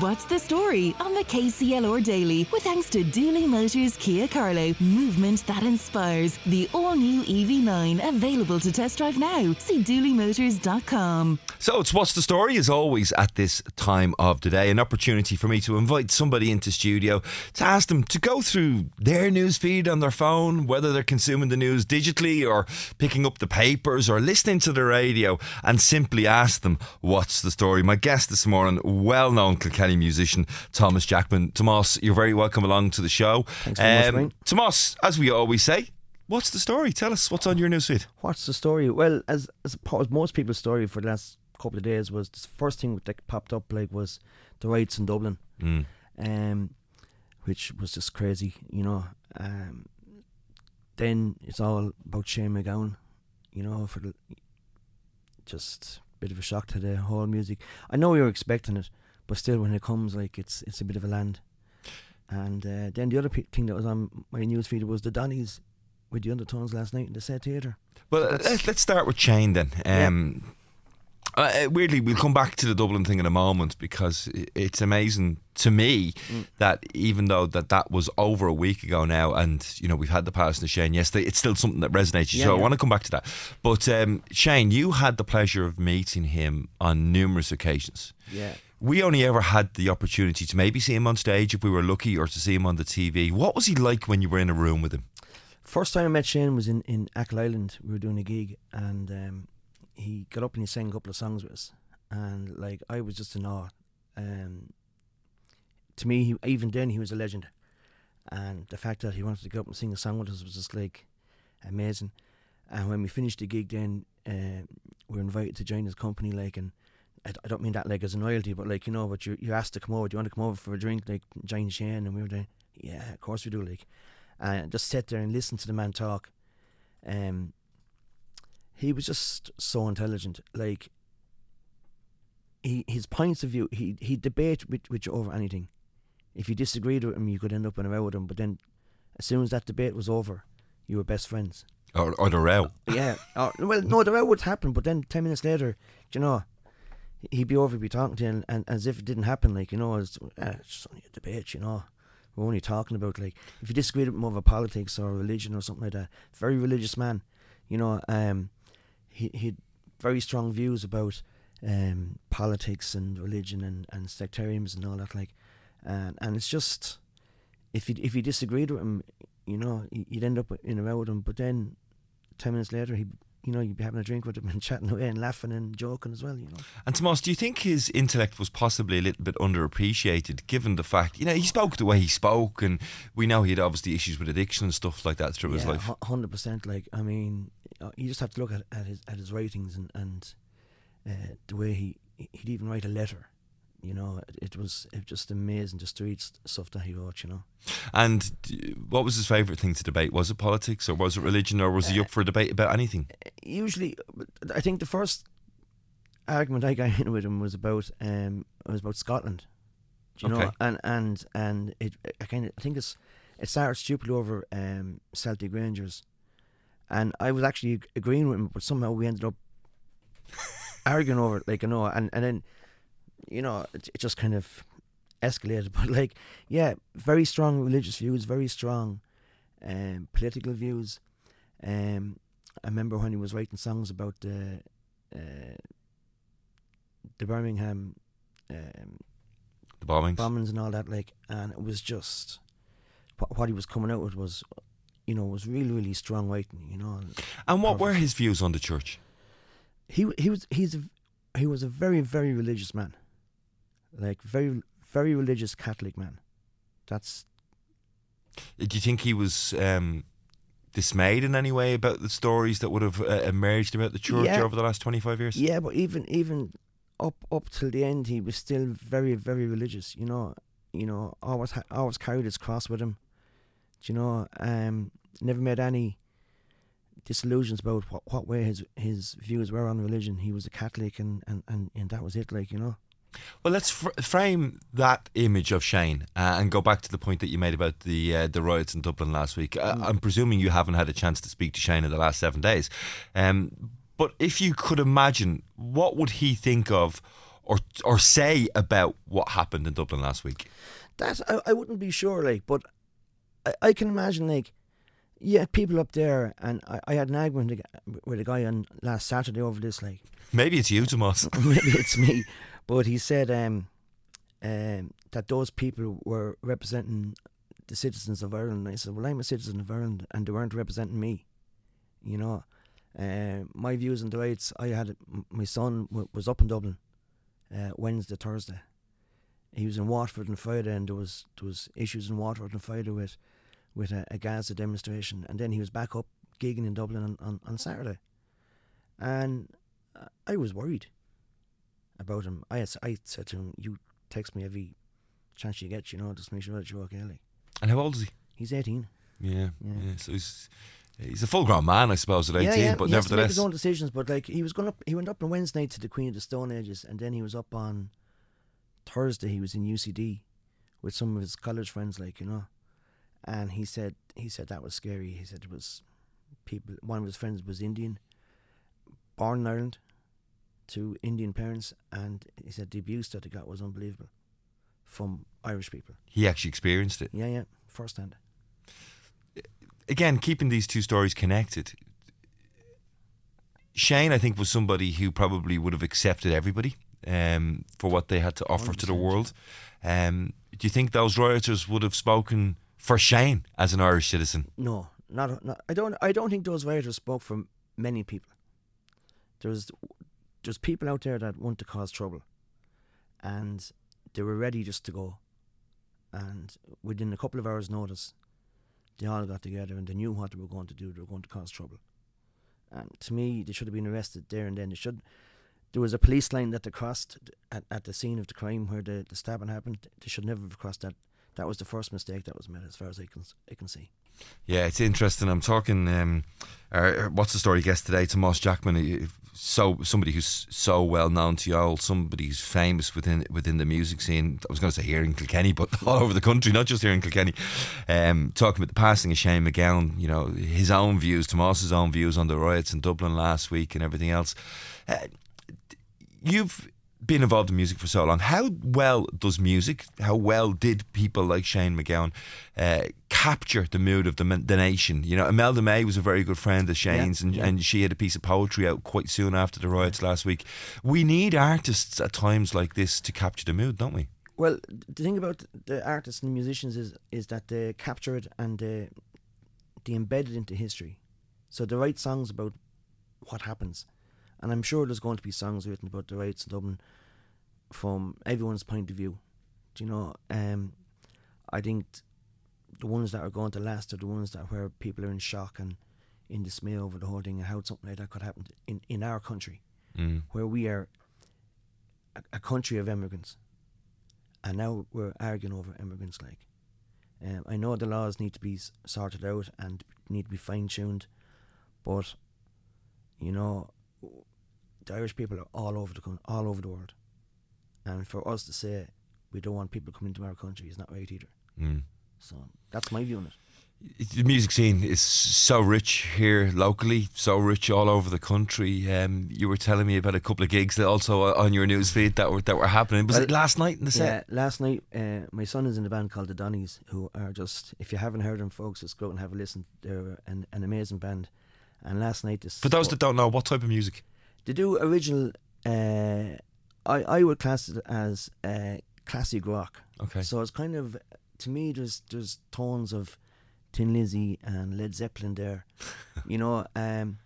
What's the story on the KCLR Daily with thanks to Dooley Motors Kia Carlow, movement that inspires. The all new EV9 available to test drive now. See dooleymotors.com. So it's what's the story as always at this time of the day. An opportunity for me to invite somebody into studio to ask them to go through their news feed on their phone, whether they're consuming the news digitally or picking up the papers or listening to the radio, and simply ask them what's the story. My guest this morning, well known Kilkenny musician Tomas Jackman. Tomas, you're very welcome along to the show. Thanks very much, mate. Tomas, as we always say, what's the story? Tell us what's on your newsfeed. What's the story? Well, as as most people's story for the last couple of days was the first thing that popped up like was the riots in Dublin, Mm. um, which was just crazy, you know. Um, then it's all about Shane MacGowan, you know, for the just a bit of a shock to the whole music. I know we were expecting it, but still, when it comes, like it's it's a bit of a land. And uh, then the other pe- thing that was on my newsfeed was the Donnies with the undertones last night in the set theatre. Well, uh, let's, let's start with Shane then. Um, uh, uh, weirdly, we'll come back to the Dublin thing in a moment because it's amazing to me that even though that that was over a week ago now, and you know we've had the passing of Shane yesterday, it's still something that resonates. Yeah, so I want to come back to that. But um, Shane, you had the pleasure of meeting him on numerous occasions. Yeah. We only ever had the opportunity to maybe see him on stage if we were lucky, or to see him on the TV. What was he like when you were in a room with him? First time I met Shane was in, in Achill Island. We were doing a gig and um, he got up and he sang a couple of songs with us. And like I was just in awe. Um, to me, he, even then, he was a legend. And the fact that he wanted to go up and sing a song with us was just like amazing. And when we finished the gig, then uh, we were invited to join his company. Like, and I, I don't mean that like as a loyalty, but like you know, but you you asked to come over. Do you want to come over for a drink? Like join Shane, and we were like, yeah, of course we do. Like, and just sit there and listen to the man talk. Um, he was just so intelligent. Like, he his points of view, he he debate with, with you over anything. If you disagreed with him, you could end up in a row with him. But then, as soon as that debate was over, you were best friends. Or, or the row? Yeah. Or, well, no, the row would happen, but then ten minutes later, do you know, he'd be over, he'd be talking to you, and, and as if it didn't happen. Like you know, it's, uh, it's just only a debate. You know, we're only talking about like if you disagreed with him over politics or religion or something like that. Very religious man. You know, um, he he'd very strong views about um politics and religion and and sectarianism and all that. Like, and and it's just if you if you disagreed with him, you know, you'd end up in a row with him. But then ten minutes later, he, you know, you'd be having a drink with him and chatting away and laughing and joking as well. You know. And Tomas, do you think his intellect was possibly a little bit underappreciated, given the fact, you know, he spoke the way he spoke, and we know he had obviously issues with addiction and stuff like that through his life. hundred percent. Like, I mean, uh, you just have to look at, at his at his writings and and uh, the way he he'd even write a letter. You know, it, it was it just amazing just to read stuff that he wrote. You know. And what was his favourite thing to debate? Was it politics, or was it religion, or was he up for a debate about anything? usually I think the first argument I got in with him was about um was about Scotland. You Okay. know? And and and it I kind of I think it's it started stupidly over um Celtic Rangers, and I was actually agreeing with him, but somehow we ended up arguing over it. Like you know, and and then you know it, it just kind of escalated. But like yeah, very strong religious views, very strong um political views. Um, I remember when he was writing songs about the uh, the Birmingham um, The bombings. bombings and all that, like, and it was just what, what he was coming out with was, you know, was really really strong writing, you know. And and what were his views on the church? he he was he's a, he was a very very religious man, like very very religious Catholic man. That's Do you think he was um, dismayed in any way about the stories that would have uh, emerged about the church Yeah. over the last 25 years? Yeah, but even even up up till the end, he was still very very religious. You know, you know, always ha- always carried his cross with him. Do you know? Um, never made any disillusions about what, what way his his views were on religion. He was a Catholic, and and, and, and that was it. Like you know. Well, let's fr- frame that image of Shane uh, and go back to the point that you made about the uh, the riots in Dublin last week. Uh, I'm presuming you haven't had a chance to speak to Shane in the last seven days, um, but if you could imagine, what would he think of, or or say about what happened in Dublin last week? That I, I wouldn't be sure, like, but I, I can imagine, like, yeah, people up there, and I, I had an argument with a guy on last Saturday over this, like, Maybe it's you, Tomas. maybe it's me, but he said um, um, that those people were representing the citizens of Ireland. I said, well, I'm a citizen of Ireland, and they weren't representing me. You know, uh, my views on the rights. I had my son w- was up in Dublin uh, Wednesday, Thursday. He was in Waterford on Friday, and there was there was issues in Waterford on Friday with with a, a Gaza demonstration, and then he was back up gigging in Dublin on, on, on Saturday, and uh, I was worried about him. I I said to him, "You text me every chance you get, you know, just make sure that you're okay." And how old is he? he's eighteen. Yeah, Yeah. yeah. So he's he's a full grown man, I suppose, at eighteen. yeah, yeah. But he has to make nevertheless, his own decisions. But like he was going up, he went up on Wednesday to the Queen of the Stone Ages, and then he was up on Thursday. He was in UCD with some of his college friends, like you know, and he said he said that was scary. He said it was people. One of his friends was Indian, born in Ireland, to Indian parents, and he said the abuse that he got was unbelievable from Irish people. he actually experienced it. Yeah, yeah, firsthand. again, keeping these two stories connected, Shane, I think, was somebody who probably would have accepted everybody um, for what they had to offer to the world. Um, do you think those rioters would have spoken for Shane as an Irish citizen? No, not, not. I don't. I don't think those rioters spoke for many people. There's there's people out there that want to cause trouble, and they were ready just to go. And within a couple of hours' notice, they all got together and they knew what they were going to do. They were going to cause trouble. And to me, they should have been arrested there and then. They should. There was a police line that they crossed at, at the scene of the crime where the, the stabbing happened. They should never have crossed that. That was the first mistake that was made, as far as I can I can see. Yeah, it's interesting. I'm talking. Um, uh, what's the story guest today? Tomas Jackman, so somebody who's so well known to you all, somebody who's famous within within the music scene. I was going to say here in Kilkenny, but all over the country, not just here in Kilkenny. Um, talking about the passing of Shane MacGowan, you know his own views, Tomas's own views on the riots in Dublin last week and everything else. Uh, you've been involved in music for so long. How well does music, how well did people like Shane MacGowan uh, capture the mood of the, the nation? You know, Imelda May was a very good friend of Shane's, and, yeah. and she had a piece of poetry out quite soon after the riots last week. We need artists at times like this to capture the mood, don't we? Well, the thing about the artists and the musicians is is that they capture it and they they embed it into history. So they write songs about what happens, and I'm sure there's going to be songs written about the riots in Dublin from everyone's point of view. Do you know? Um, I think the ones that are going to last are the ones that where people are in shock and in dismay over the whole thing and how something like that could happen in in our country Mm. where we are a, a country of immigrants, and now we're arguing over immigrants. Like, um, I know the laws need to be sorted out and need to be fine tuned, but you know, the Irish people are all over the all over the world, and for us to say we don't want people coming to our country is not right either. Mm. So that's my view on it. the music scene is so rich here locally, so rich all over the country. Um, you were telling me about a couple of gigs that also on your news feed that were that were happening. Was Well, it last night in the set? Yeah, last night, uh, my son is in a band called the Donnies, who are just, if you haven't heard them, folks, just go and have a listen. They're an, an amazing band. And last night, this For those that don't know, what type of music? They do original, uh, I, I would class it as uh, classic rock. Okay. So it's kind of, to me, there's there's tones of Thin Lizzy and Led Zeppelin there. you know, um,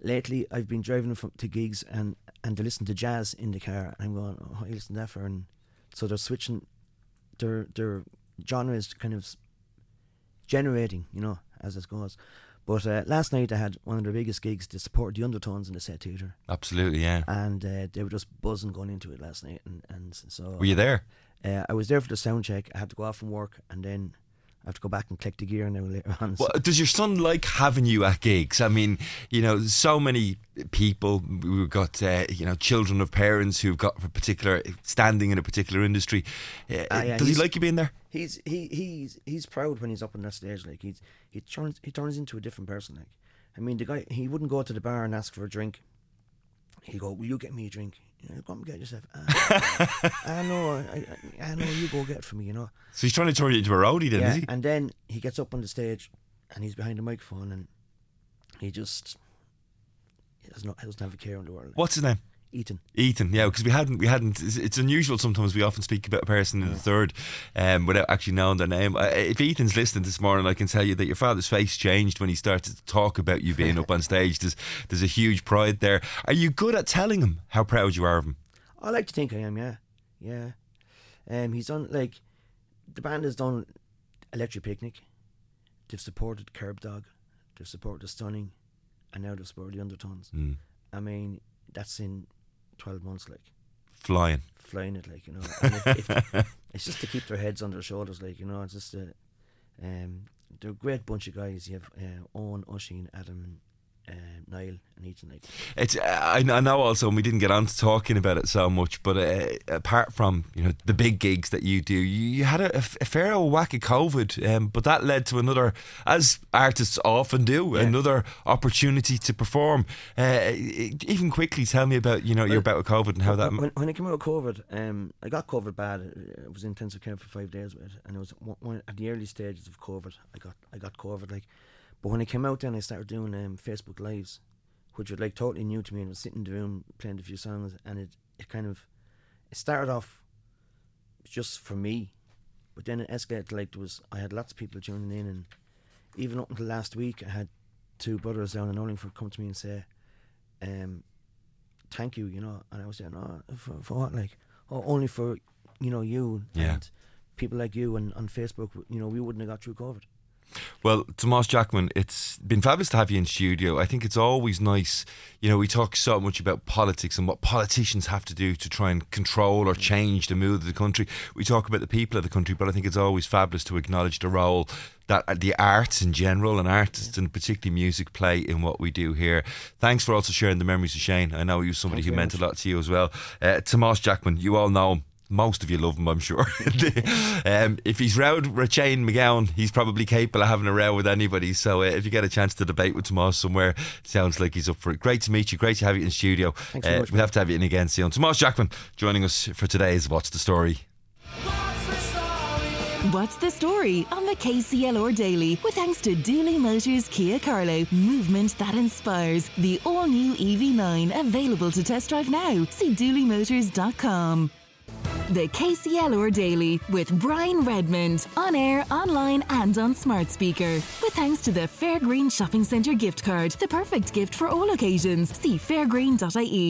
lately I've been driving from to gigs and and they listen to jazz in the car, and I'm going, oh, you listen to that for? And so they're switching, their their genre is kind of generating, you know, as it goes. But uh, last night I had one of their biggest gigs to support the Undertones in the set theatre, Absolutely, yeah. and uh, they were just buzzing going into it last night, and and so Were you there? uh, I was there for the sound check. I had to go off from work, and then I have to go back and click the gear now later on. so- Well, does your son like having you at gigs? I mean, you know, so many people. We've got uh, you know children of parents who've got a particular standing in a particular industry. Uh, Ah, yeah, does he like you being there? He's he he's he's proud when he's up on that stage. Like he's he turns he turns into a different person. Like I mean, the guy he wouldn't go to the bar and ask for a drink. He'll go, "Will you get me a drink?" You know, go and get yourself. Ah, I know, I, I, know. You go get it for me. You know. So he's trying to turn you into a roadie, then, yeah. is he? And then he gets up on the stage, and he's behind the microphone, and he just he doesn't, he doesn't have a care in the world. What's his name? Ethan. Ethan, yeah, because we hadn't, we hadn't. It's, it's unusual sometimes. We often speak about a person in the third, um, without actually knowing their name. Uh, if Ethan's listening this morning, I can tell you that your father's face changed when he started to talk about you being up on stage. There's, there's a huge pride there. Are you good at telling him how proud you are of him? I like to think I am. Yeah, yeah. Um, he's done like the band has done Electric Picnic. They've supported Kerbdog. They've supported The Stunning, and now they've supported the Undertones. Mm. I mean, that's in twelve months, like Flying. flying it, like you know. And if, if, it's just to keep their heads on their shoulders, like you know. It's just a, um, they're a great bunch of guys. You have uh, Owen, Oisin, Adam, uh, Niall, and Ethan. Like It's I, I know also, and we didn't get on to talking about it so much, but uh, apart from you know the big gigs that you do, you, you had a, a fair old whack of COVID, um, but that led to another, as artists often do, Yeah. another opportunity to perform. Uh, even quickly, tell me about you know your bout with COVID and how that. when, when I came out of COVID, um, I got COVID bad. I was in intensive care for five days with it, and it was one, one, at the early stages of COVID. I got I got COVID like, but when I came out, then I started doing um, Facebook lives, which was like totally new to me. And I was sitting in the room playing a few songs, and it it kind of it started off just for me, but then it escalated like there was I had lots of people tuning in, and even up until last week, I had two brothers down in Urlingford come to me and say, um, thank you, you know. And I was saying, oh, for, for what? Like, oh, only for, you know, you Yeah. and people like you and on Facebook, you know, we wouldn't have got through COVID. Well, Tomas Jackman, it's been fabulous to have you in studio. I think it's always nice. You know, we talk so much about politics and what politicians have to do to try and control or change the mood of the country. We talk about the people of the country, but I think it's always fabulous to acknowledge the role that the arts in general and artists and particularly music play in what we do here. Thanks for also sharing the memories of Shane. I know he was somebody Thanks who meant a lot to you as well. Uh, Tomas Jackman, you all know him. Most of you love him, I'm sure. um, if he's rowed with Shane MacGowan, he's probably capable of having a row with anybody. So uh, if you get a chance to debate with Tomas somewhere, sounds like he's up for it. Great to meet you. Great to have you in studio. Uh, Thanks very much, we'll have to have you in again soon. Tomas Jackman joining us for today's What's the Story? What's the story on the KCLR Daily? With thanks to Dooley Motors Kia Carlow, movement that inspires. The all new EV9 available to test drive now. See dooleymotors.com. The KCLR Daily with Brian Redmond on air, online, and on smart speaker. With thanks to the Fairgreen Shopping Centre gift card, the perfect gift for all occasions. See fairgreen.ie.